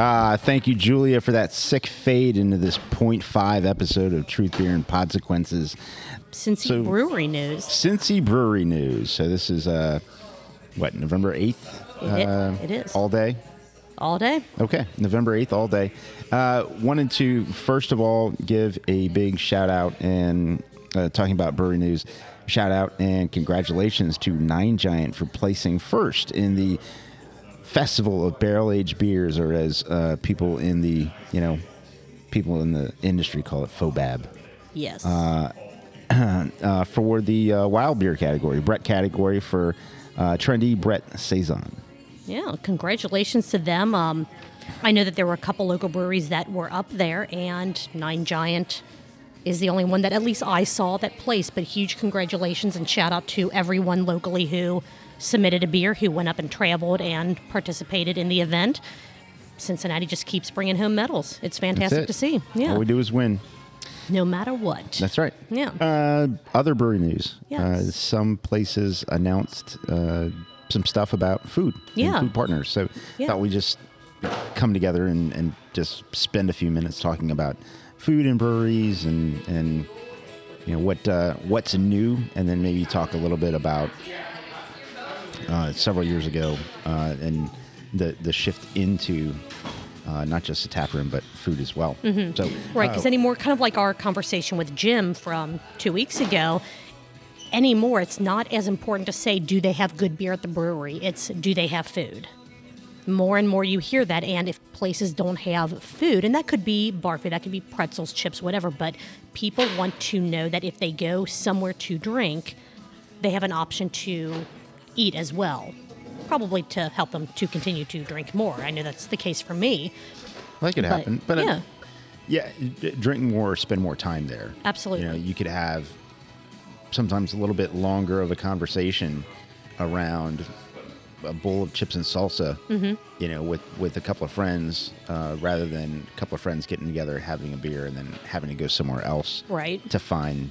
Uh, thank you, Julia, for that sick fade into this 0.5 episode of Truth Beer and Consequences. Cincy So- Brewery news. Cincy Brewery News. So this is, uh, what, November 8th? It- Uh, it is. All day? All day. Okay, November 8th, all day. Uh, wanted to, first of all, give a big shout out and uh, talking about brewery news, shout out and congratulations to Nine Giant for placing first in the Festival of Barrel Aged Beers, or as uh, people in the, you know, people in the industry call it FOBAB. Yes. Uh, for the uh, wild beer category, Brett category for uh, trendy Brett Saison. Yeah, congratulations to them. Um, I know that there were a couple local breweries that were up there, and Nine Giant is the only one that at least I saw that place. But huge congratulations and shout out to everyone locally who submitted a beer, who went up and traveled and participated in the event. Cincinnati just keeps bringing home medals. It's fantastic it. to see. Yeah, All we do is win. no matter what. That's right. Yeah. Uh, other brewery news. Yes. Uh, some places announced uh, some stuff about food. and Yeah. food partners. So Yeah. thought we just come together and, and just spend a few minutes talking about food and breweries and and you know what uh, what's new, and then maybe talk a little bit about uh, several years ago uh, and the the shift into. Uh, not just the tap room, but food as well. Mm-hmm. Right, because uh, anymore, kind of like our conversation with Jim from two weeks ago, anymore, it's not as important to say, do they have good beer at the brewery? It's, do they have food? More and more you hear that, and if places don't have food, and that could be bar food, that could be pretzels, chips, whatever, but people want to know that if they go somewhere to drink, they have an option to eat as well. Probably to help them to continue to drink more. I know that's the case for me. that could But, happen. But, uh, yeah. Yeah, drink more, spend more time there. Absolutely. You know, you could have sometimes a little bit longer of a conversation around a bowl of chips and salsa. Mm-hmm. You know, with with a couple of friends, uh, rather than a couple of friends getting together, having a beer, and then having to go somewhere else Right. to find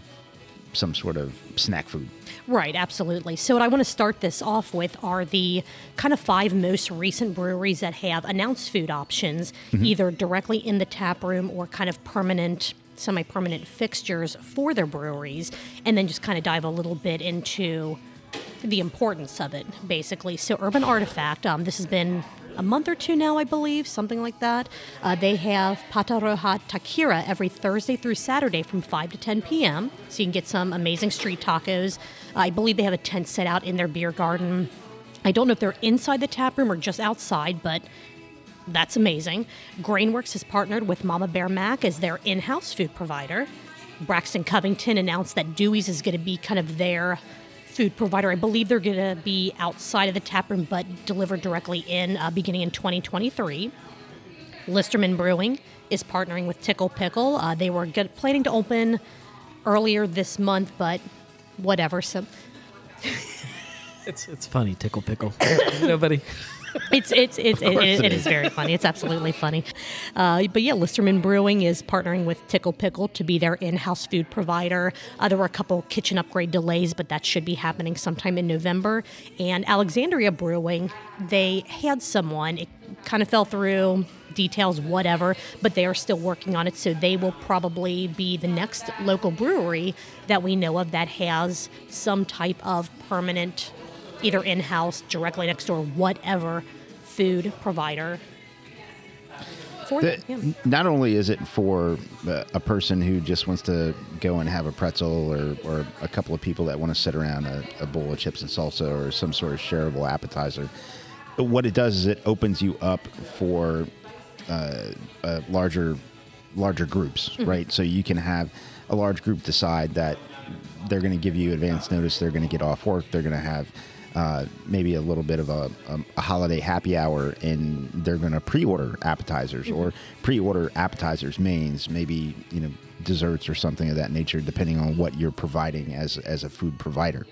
some sort of snack food. Right, absolutely. So, what I want to start this off with are the kind of five most recent breweries that have announced food options, either directly in the tap room or kind of permanent, semi permanent fixtures for their breweries, and then just kind of dive a little bit into the importance of it, basically. So, Urban Artifact, um, this has been a month or two now, I believe, something like that. Uh, they have Pata Roja Taqueria every Thursday through Saturday from 5 to 10 p.m. So you can get some amazing street tacos. I believe they have a tent set out in their beer garden. I don't know if they're inside the tap room or just outside, but that's amazing. Grainworks has partnered with Mama Bear Mac as their in house food provider. Braxton Covington announced that Dewey's is going to be kind of their food provider. I believe they're going to be outside of the tap room, but delivered directly in uh, beginning in 2023. Listerman Brewing is partnering with Tickle Pickle. Uh, they were good, planning to open earlier this month, but whatever. So It's it's funny, tickle pickle. Nobody. It's it's it's it, it, it is very funny. It's absolutely funny. Uh, but yeah, Listerman Brewing is partnering with Tickle Pickle to be their in-house food provider. Uh, there were a couple kitchen upgrade delays, but that should be happening sometime in November. And Alexandria Brewing, they had someone. It kind of fell through. Details, whatever, but they are still working on it. So they will probably be the next local brewery that we know of that has some type of permanent either in-house, directly next door, whatever food provider for The-. Yeah. Not only is it for uh, a person who just wants to go and have a pretzel, or, or a couple of people that want to sit around a, a bowl of chips and salsa, or some sort of shareable appetizer. But what it does is it opens you up for uh, uh, larger larger groups, right? So you can have a large group decide that they're going to give you advance notice. They're going to get off work. They're going to have uh, maybe a little bit of a, a, a holiday happy hour, and they're going to pre-order appetizers or pre-order appetizers, mains, maybe you know desserts or something of that nature, depending on what you're providing as as a food provider.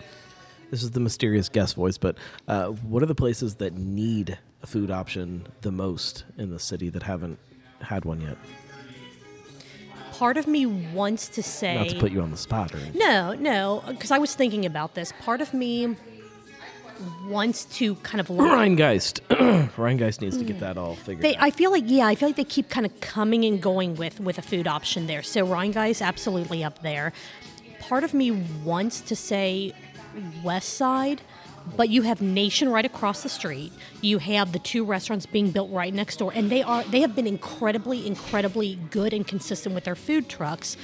This is the mysterious guest voice, but uh, what are the places that need a food option the most in the city that haven't had one yet? Part of me wants to say Not to put you on the spot or anything. No, no, because I was thinking about this. Part of me wants to kind of learn. Rheingeist. Rheingeist needs to get that all figured They, out. I feel like, yeah, I feel like they keep kind of coming and going with with a food option there. So Rheingeist absolutely up there. Part of me wants to say West Side, but you have Nation right across the street. You have the two restaurants being built right next door, and they are they have been incredibly, incredibly good and consistent with their food trucks.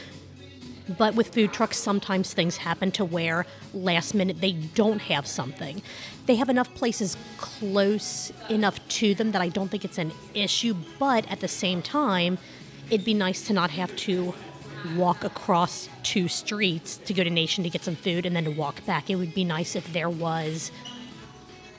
But with food trucks, sometimes things happen to where last minute they don't have something. They have enough places close enough to them that I don't think it's an issue. But at the same time, it'd be nice to not have to walk across two streets to go to Nation to get some food and then to walk back. It would be nice if there was.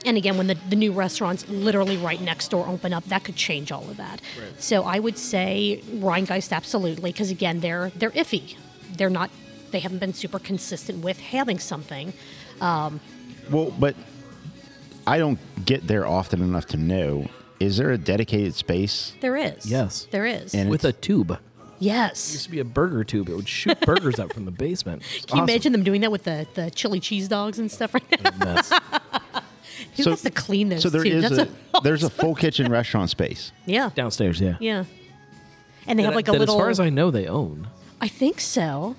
And again, when the, the new restaurants literally right next door open up, that could change all of that. So I would say Rheingeist absolutely, because again, they're they're iffy. They're not. They haven't been super consistent with having something. Um, well, but I don't get there often enough to know. Is there a dedicated space? There is. Yes. There is. And- With a tube. yes. used to be a burger tube. It would shoot burgers up from the basement. It's Can you awesome. imagine them doing that with the, the chili cheese dogs and stuff right now? Mess. Who So- has to clean those So there too? is That's a, there's a full kitchen restaurant space. yeah. Downstairs, yeah. Yeah. And they That- have like a that little As far as I know, they own. I think so.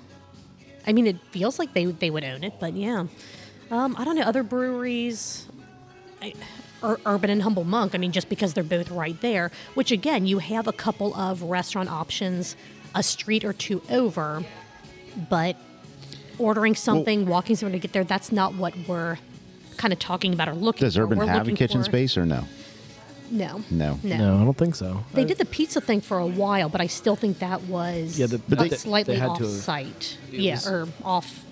I mean, it feels like they they would own it, but yeah. Um, I don't know other breweries. I, Urban and Humble Monk. I mean, just because they're both right there. Which again, you have a couple of restaurant options a street or two over, but ordering something, walking somewhere to get there, that's not what we're kind of talking about or looking Does for. Urban We're have a kitchen for- space or no? No. No. No. No, I don't think so. They I- did the pizza thing for a while, but I still think that was Yeah, the- But they- slightly they had off to have- site. Yeah, was- or off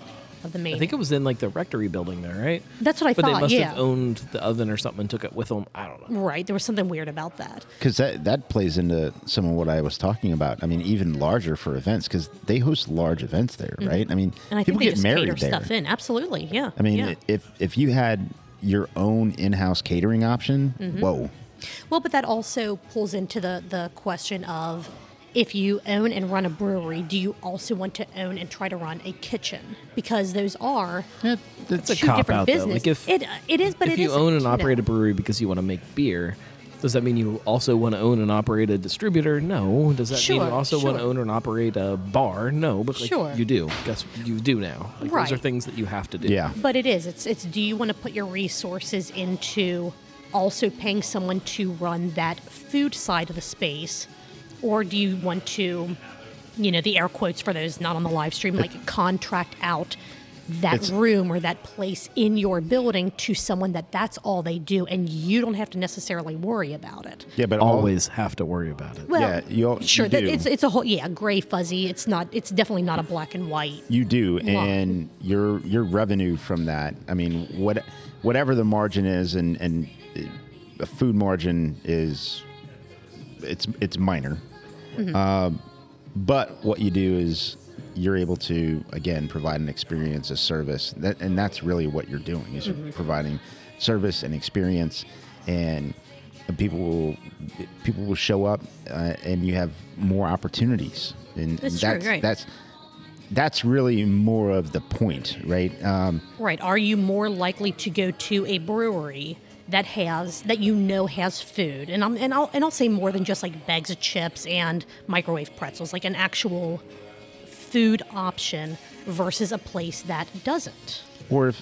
of the main. I think it was in like the rectory building there, right? That's what I but thought, But they must yeah. have owned the oven or something and took it with them. I don't know. right. There was something weird about that. Because that, that plays into some of what I was talking about. I mean, even larger for events because they host large events there, right? I mean, Mm-hmm. And I people think they get just married cater there. stuff in. Absolutely. Yeah. I mean, yeah. if if you had your own in-house catering option, Mm-hmm. whoa, Well, but that also pulls into the the question of if you own and run a brewery, do you also want to own and try to run a kitchen? Because those are that, that's a two cop different out, business. Like, if- it it is, but if it you isn't, own and you operate know. a brewery because you want to make beer, does that mean you also want to own and operate a distributor? No. Does that mean you Sure, also want to own and operate a bar? No. But like, Sure. you do. Guess you do now. Like, Those are things that you have to do. yeah. But it is. It's it's do you want to put your resources into also paying someone to run that food side of the space or do you want to you know, the air quotes for those not on the live stream like contract out that It's- room or that place in your building to someone that that's all they do and you don't have to necessarily worry about it. Yeah, but all- Always have to worry about it. Well, Yeah, you al- sure you that do. it's it's a whole yeah, gray fuzzy. It's not it's definitely not a black and white. You do, Line. and your your revenue from that. I mean, what whatever the margin is, and and a food margin is, it's it's minor. Mm-hmm. Um, but what you do is you're able to again provide an experience, a service, that, and that's really what you're doing is Mm-hmm. you're providing service and experience, and people will people will show up, uh, and you have more opportunities, and That's true, that's right. that's that's really more of the point, right? Um, Right. Are you more likely to go to a brewery that has that you know has food? And I'm and I'll and I'll say more than just like bags of chips and microwave pretzels, like an actual food option versus a place that doesn't. or if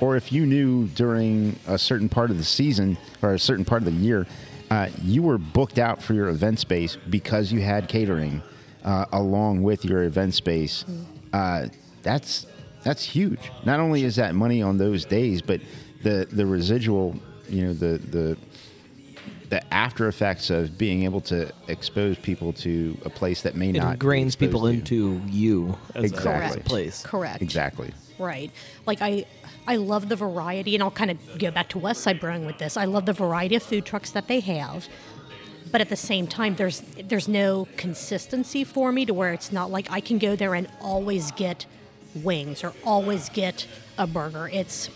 or if you knew during a certain part of the season or a certain part of the year, uh, you were booked out for your event space because you had catering uh, along with your event space. Uh, that's that's huge. Not only is that money on those days, but the the residual, you know, the the the after effects of being able to expose people to a place that may It not be ingrains people to. into you as, a, as a Exactly. place. Correct. exactly. Right. Like I I love the variety and I'll kind of go back to West Side Brewing with this. I love the variety of food trucks that they have. But at the same time there's there's no consistency for me to where it's not like I can go there and always get wings or always get a burger. It's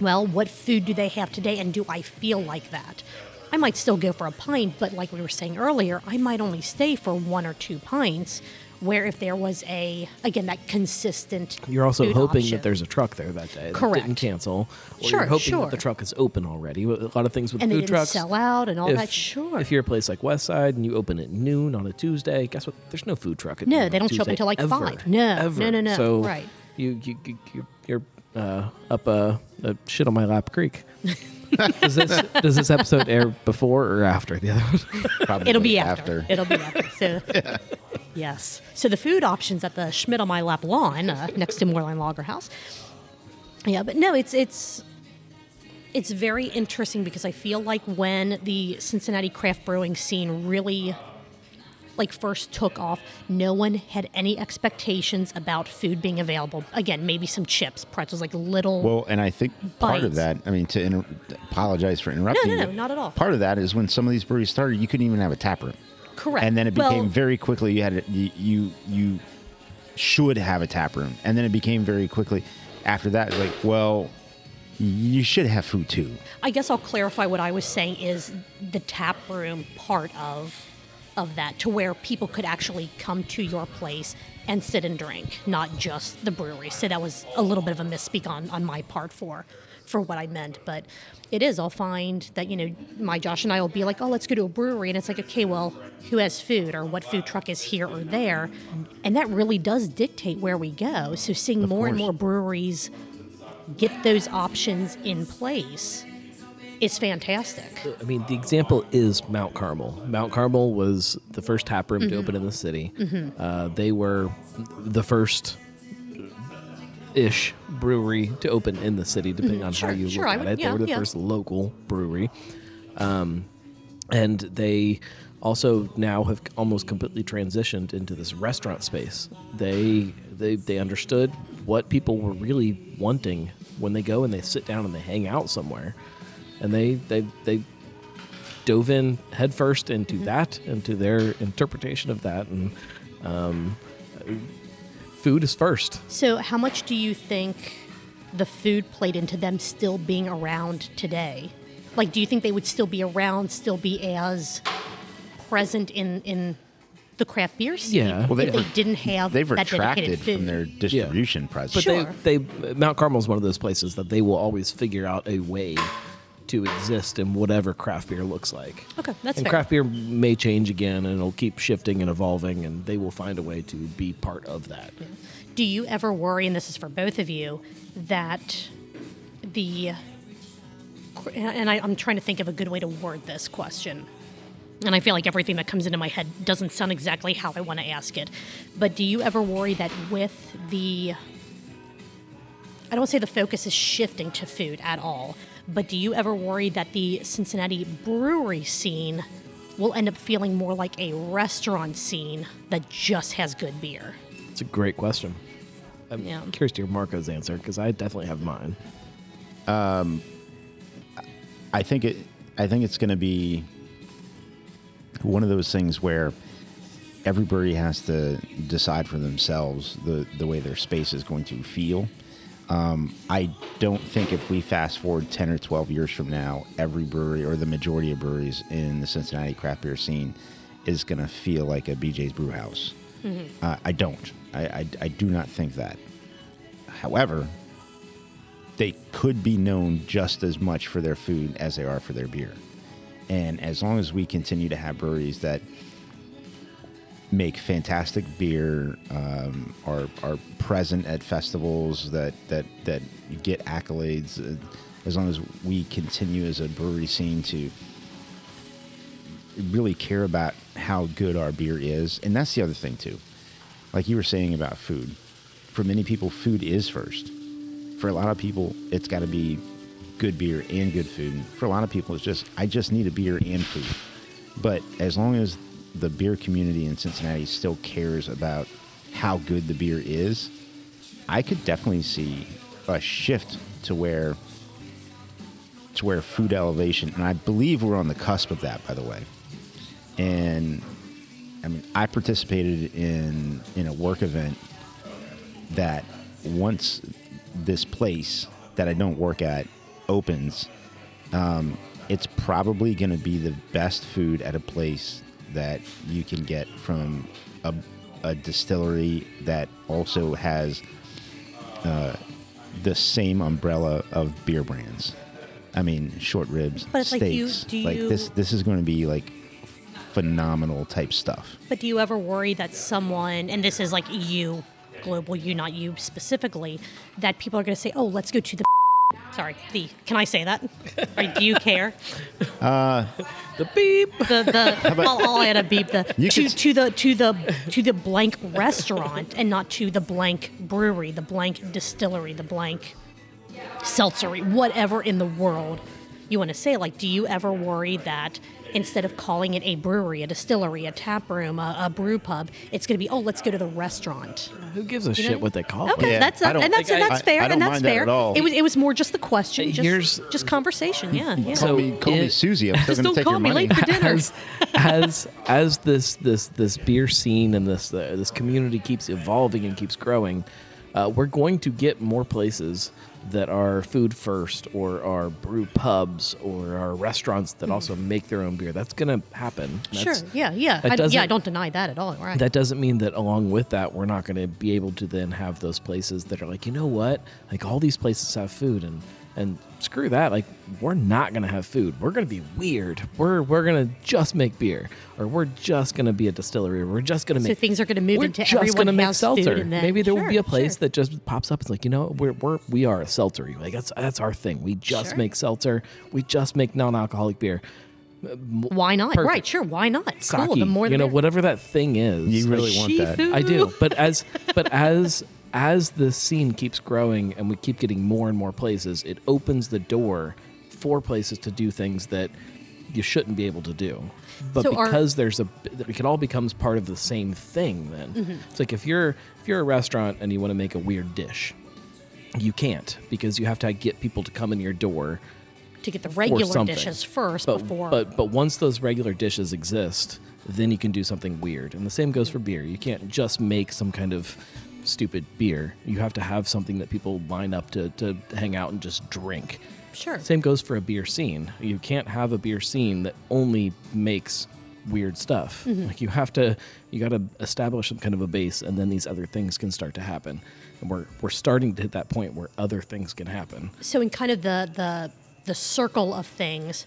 well, what food do they have today and do I feel like that? I might still go for a pint, but like we were saying earlier, I might only stay for one or two pints Where if there was a again that consistent, You're also hoping option. that there's a truck there that day. That Correct. didn't cancel. Or Sure, you're hoping sure. that the truck is open already. A lot of things with and food trucks. sell out and all if, that. Sure, If you're a place like West Side and you open at noon on a Tuesday, guess what? There's no food truck. At noon. No, they on don't show up until, like, ever, 5. No, ever. no, no, no, So right. You, you you- you're uh, up a, a shit on my lap creek. does this does this episode air before or after the other one? Probably It'll be after. It'll be after. So, yes. So the food options at the Schmidt on my lap lawn uh, next to Moerlein Lager House. Yeah, but no, it's it's it's very interesting because I feel like when the Cincinnati craft brewing scene really like first took off, no one had any expectations about food being available. Again, maybe some chips, pretzels, like little. Well, and I think part of that, I mean, to inter- apologize for interrupting. no, you, no, not at all. Part of that is when some of these breweries started, you couldn't even have a tap room. correct. And then it Well, became very quickly you had a, you, you you should have a tap room, and then it became very quickly after that like well you should have food too. I guess I'll clarify what I was saying is the tap room part of of that to where people could actually come to your place and sit and drink, not just the brewery. So that was a little bit of a misspeak on, on my part for for what I meant. But it is, I'll find that, you know, my Josh and I will be like, oh, let's go to a brewery. And it's like, okay, well, who has food or what food truck is here or there? And that really does dictate where we go. So seeing more and more breweries get those options in place is fantastic. I mean, the example is Mount Carmel. Mount Carmel was the first tap room Mm-hmm. to open in the city. Uh, they were the first ish brewery to open in the city, depending on Mm-hmm. Sure, how you sure, look I at would- it. yeah, they were the yeah. first local brewery. Um, and they also now have almost completely transitioned into this restaurant space. They they they understood what people were really wanting when they go and they sit down and they hang out somewhere, and they they they dove in headfirst into Mm-hmm. that, into their interpretation of that, and um, food is first. So, how much do you think the food played into them still being around today? Like, do you think they would still be around, still be as present in in the craft beer scene Yeah. Well, they've they didn't have They've that dedicated retracted food? from their distribution presence. But Sure. they, they Mount Carmel is one of those places that they will always figure out a way to exist in whatever craft beer looks like. Okay, that's and fair. craft beer may change again, and it'll keep shifting and evolving, and they will find a way to be part of that. Do you ever worry, and this is for both of you, that the and I, I'm trying to think of a good way to word this question. And I feel like everything that comes into my head doesn't sound exactly how I want to ask it. But do you ever worry that with the I don't say the focus is shifting to food at all, but do you ever worry that the Cincinnati brewery scene will end up feeling more like a restaurant scene that just has good beer? It's a great question. I'm Yeah. curious to hear Marco's answer because I definitely have mine. Um, I think it. I think it's going to be one of those things where every brewery has to decide for themselves the the way their space is going to feel. Um, I don't think if we fast forward ten or twelve years from now, every brewery or the majority of breweries in the Cincinnati craft beer scene is going to feel like a BJ's Brew House. Uh, I don't. I, I I do not think that. However, they could be known just as much for their food as they are for their beer. And as long as we continue to have breweries that make fantastic beer, um, are are present at festivals that that that get accolades, uh, as long as we continue as a brewery scene to really care about how good our beer is, and that's the other thing too. Like you were saying about food, for many people, food is first for a lot of people, it's got to be good beer and good food. For a lot of people, it's just I just need a beer and food. But as long as the beer community in Cincinnati still cares about how good the beer is, I could definitely see a shift to where to where food elevation, and I believe we're on the cusp of that, by the way. And I mean, I participated in in a work event that once this place that I don't work at opens, um, it's probably going to be the best food at a place that you can get from a, a distillery that also has uh, the same umbrella of beer brands. I mean, short ribs, But it's like, you- steaks. like you- this, this is going to be like phenomenal type stuff. But do you ever worry that someone, and this is like you, global you, not you specifically, that people are going to say, "Oh, let's go to the." Sorry, the. Can I say that? or do you care? Uh, the beep. The the. I'll, I'll add a beep. The to, could- to the to the to the blank restaurant and not to the blank brewery, the blank distillery, the blank seltzery, whatever in the world you want to say. Like, do you ever worry that instead of calling it a brewery, a distillery, a tap room, a, a brew pub, it's going to be, oh, let's go to the restaurant? Who gives a You know? shit what they call Okay, it? Yeah, that's I don't and that's think I- that's I- fair, I don't and that's mind that at all. It was it was more just the question, just Here's- just conversation. Yeah, yeah. So call me, call me Susie. I'm still Just going to don't take your call me money. late for dinner. as as as this this this beer scene and this uh, this community keeps evolving and keeps growing, uh, we're going to get more places that are food first or are brew pubs or are restaurants that also make their own beer. That's going to happen. Mm-hmm. Sure. Yeah. Yeah. I, yeah. I don't deny that at all. Right. That doesn't mean that along with that, we're not going to be able to then have those places that are like, you know what? Like all these places have food and and screw that. Like we're not going to have food. We're going to be weird. We're we're going to just make beer or we're just going to be a distillery. Or we're just going to So make things are gonna move we're into just everyone gonna make food seltzer. and then- Maybe there will be a place sure. that just pops up. It's like, you know, we're, we're we are a seltzery. Like that's that's our thing. We just Sure. make seltzer. We just make non-alcoholic beer. why not? Perfect. Right. Sure. Why not? Sake, Cool. The more, you the know, merrier. whatever that thing is. You really want that. I do, but as but as as the scene keeps growing and we keep getting more and more places, it opens the door for places to do things that you shouldn't be able to do. But So because there's a, it all becomes part of the same thing. Then Mm-hmm. it's like if you're if you're a restaurant and you want to make a weird dish, you can't because you have to get people to come in your door to get the regular dishes first but, before. But but once those regular dishes exist, then you can do something weird. And the same goes for beer. You can't just make some kind of stupid beer. You have to have something that people line up to, to hang out and just drink. sure. Same goes for a beer scene. You can't have a beer scene that only makes weird stuff. Mm-hmm. Like you have to you got to establish some kind of a base and then these other things can start to happen. And we're we're starting to hit that point where other things can happen. so in kind of the the the circle of things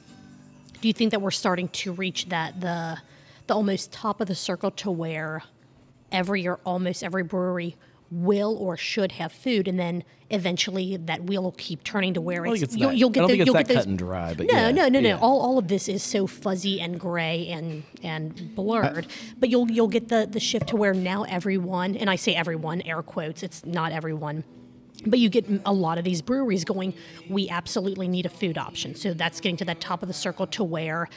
do you think that we're starting to reach that the the almost top of the circle to where every or almost every brewery will or should have food and then eventually that wheel will keep turning to where it's it's you'll, you'll I get don't the, think it's you'll that get those, cut and dry, but no yeah, no no no yeah. all, all of this is so fuzzy and gray and and blurred but you'll you'll get the the shift to where now everyone and I say everyone air quotes it's not everyone but you get a lot of these breweries going, we absolutely need a food option. So that's getting to that top of the circle to where,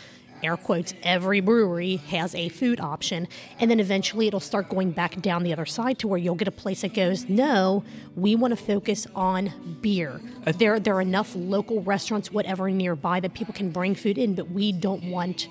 air quotes, every brewery has a food option. And then eventually it'll start going back down the other side to where you'll get a place that goes, no, we want to focus on beer. there, there are enough local restaurants, whatever, nearby that people can bring food in, but we don't want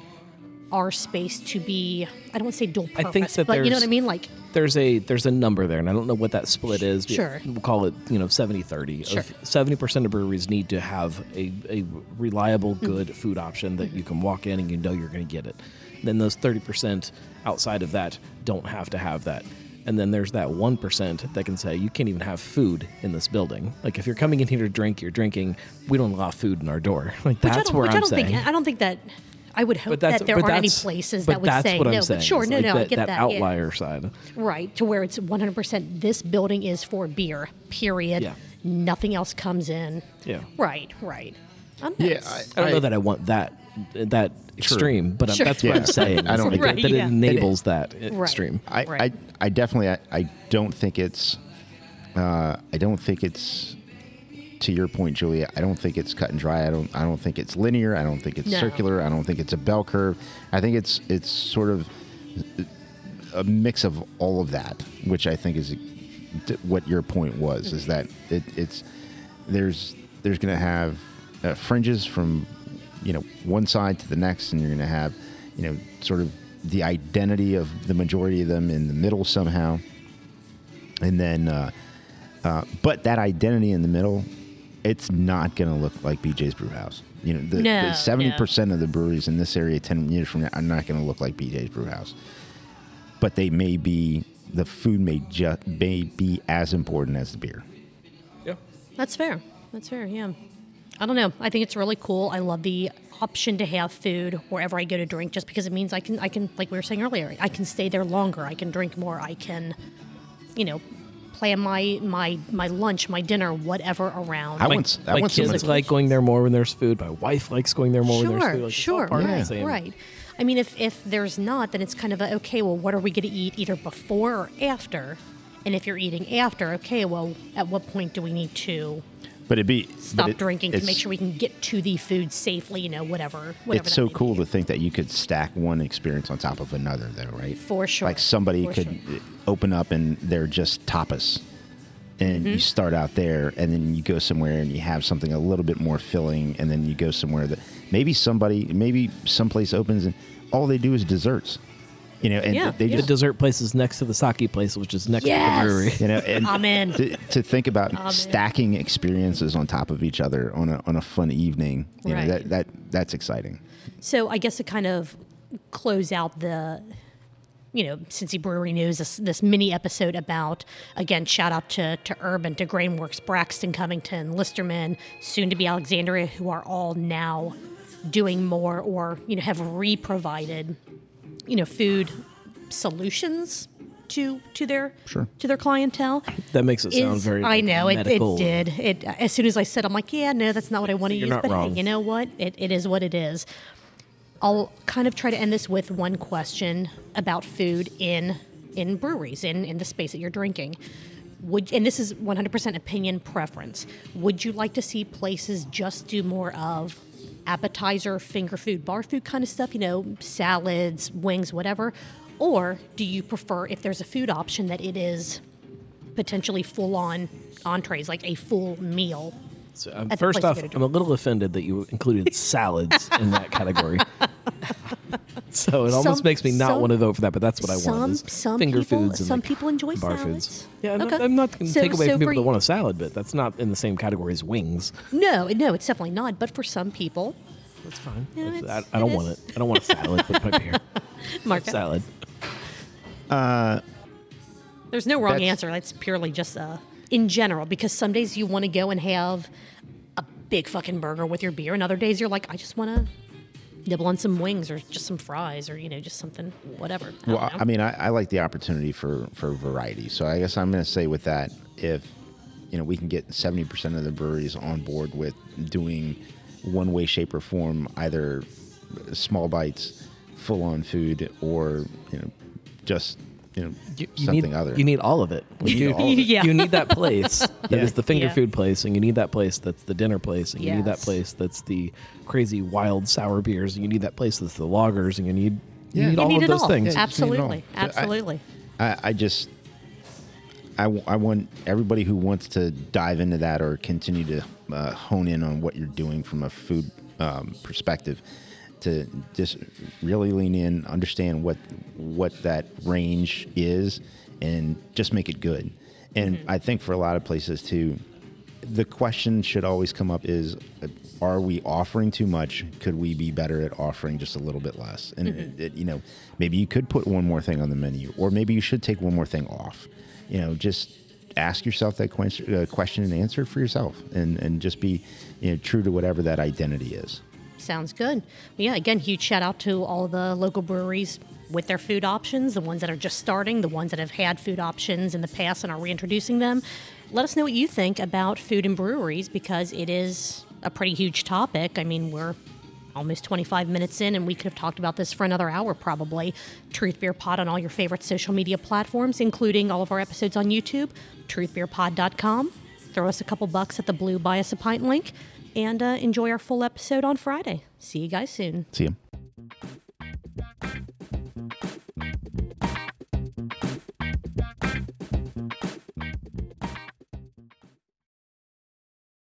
our space to be, I don't want to say dual I think that but you know what I mean? Like, there's a there's a number there and i don't know what that split is Sure. we'll call it you know 70 30 Sure. 70% of breweries need to have a, a reliable Mm-hmm. good food option that you can walk in and you know you're going to get it then those 30% outside of that don't have to have that and then there's that 1% that can say you can't even have food in this building like if you're coming in here to drink you're drinking we don't allow food in our door like that's where which i'm I don't saying think I don't think that I would hope that there aren't any places that would say no. Saying. But sure, no, like no, I get that, that. yeah. outlier side Right, to where it's 100% this building is for beer. Period. Yeah. Nothing else comes in. yeah Right, right. Um, Yeah, that's- I don't know that I want that that extreme, but Sure. that's what I'm saying. I don't Like, Right, that, that yeah. it enables that extreme. I, Right. I, I definitely, I, I don't think it's, uh, I don't think it's, to your point, Julia. I don't think it's cut and dry. I don't, I don't think it's linear. I don't think it's No. circular. I don't think it's a bell curve. I think it's, it's sort of a mix of all of that, which I think is what your point was. Is that it, it's there's there's going to have uh, fringes from you know one side to the next, and you're going to have you know sort of the identity of the majority of them in the middle somehow, and then uh, uh, but that identity in the middle, it's not going to look like BJ's Brewhouse. You know, the No, seventy percent of the breweries in this area ten years from now are not going to look like BJ's Brewhouse but they may be the food may just may be as important as the beer. Yeah. That's fair. That's fair. Yeah. I don't know. I think it's really cool. I love the option to have food wherever I go to drink, just because it means I can. I can, like we were saying earlier, I can stay there longer. I can drink more. I can, you know, plan my my my lunch, my dinner, whatever around. I My, want I my want kids somebody like going there more when there's food. My wife likes going there more when there's sure, food. Like, it's sure, part of the right, right. I mean, if if there's not, then it's kind of a okay. Well, what are we going to eat either before or after? And if you're eating after, okay, well, at what point do we need to but it'd be stop it- drinking to make sure we can get to the food safely? You know, whatever. whatever It's so cool to think that you could stack one experience on top of another, though, right? For sure. Like somebody For could sure. open up and they're just tapas, and Mm-hmm. you start out there, and then you go somewhere and you have something a little bit more filling, and then you go somewhere that maybe somebody, maybe someplace opens and all they do is desserts, you know, and Yeah, they yeah. The dessert place is next to the sake place, which is next Yes! to the brewery. you know, and Amen. To, to think about Amen. stacking experiences on top of each other on a on a fun evening, you Right. know, that that that's exciting. So I guess to kind of close out the, you know, Cincy Brewery News, this, this mini episode about, again, shout out to, to Urban, to Grainworks, Braxton, Covington, Listerman, soon to be Alexandria, who are all now doing more or, you know, have re-provided, you know, food solutions to to their Sure. to their clientele. That makes it sound is- very. I know it, it did. It as soon as I said, I'm like, yeah, no, that's not what I want to You're use. not but wrong. hey, you know what? It, it is what it is. I'll kind of try to end this with one question about food in in breweries in in the space that you're drinking. Would and this is 100% opinion preference. Would you like to see places just do more of appetizer, finger food, bar food kind of stuff? You know, salads, wings, whatever. Or do you prefer if there's a food option that it is potentially full on entrees, like a full meal? So, um, first off, I'm a little offended that you included salads in that category. so it almost Some- makes me not some- want to vote for that, but that's what I some, want. is Some finger people, foods and some like people enjoy bar salads. foods. Yeah, no, Okay. I'm not going to So- take away so from people for that y- want a salad, but that's not in the same category as wings. No, no, it's definitely not. But for some people, That's fine. Yeah, That's- it's- I, I don't it want is. it. I don't want a salad with my beer. Marco, salad. there's no wrong That's- answer. That's purely just uh, in general because some days you want to go and have a big fucking burger with your beer, and other days you're like, I just want to nibble on some wings or just some fries or you know just something whatever. I Well, know. I mean, I, I like the opportunity for for variety. So I guess I'm going to say with that, if you know we can get 70 percent of the breweries on board with doing one way, shape, or form, either small bites, full on food, or you know just you know You, you something need, other. You need all of it. We need you, all of it. Yeah. you need that place that is Yeah. the finger Yeah. food place, and you need that place that's the dinner place, and you need that place that's the crazy wild sour beers, and you need that place that's the lagers, and you need you need You all need of it those all. things. Yeah. just need it all. absolutely, I- absolutely. I, I just I, w- I want everybody who wants to dive into that or continue to uh, hone in on what you're doing from a food um, perspective to just really lean in, understand what what that range is, and just make it good. And I think for a lot of places too, the question should always come up is are we offering too much? Could we be better at offering just a little bit less? And it, it- you know maybe you could put one more thing on the menu or maybe you should take one more thing off. You know just ask yourself that question, uh, question and answer it for yourself and and just be you know true to whatever that identity is Sounds good. Yeah, again, huge shout out to all the local breweries with their food options, the ones that are just starting, the ones that have had food options in the past and are reintroducing them. Let us know what you think about food and breweries because it is a pretty huge topic. I mean, we're almost 25 minutes in and we could have talked about this for another hour probably. Truth Beer Pod on all your favorite social media platforms, including all of our episodes on YouTube, truthbeerpod.com. Throw us a couple bucks at the blue buy us a pint link and uh, enjoy our full episode on Friday. See you guys soon. See you.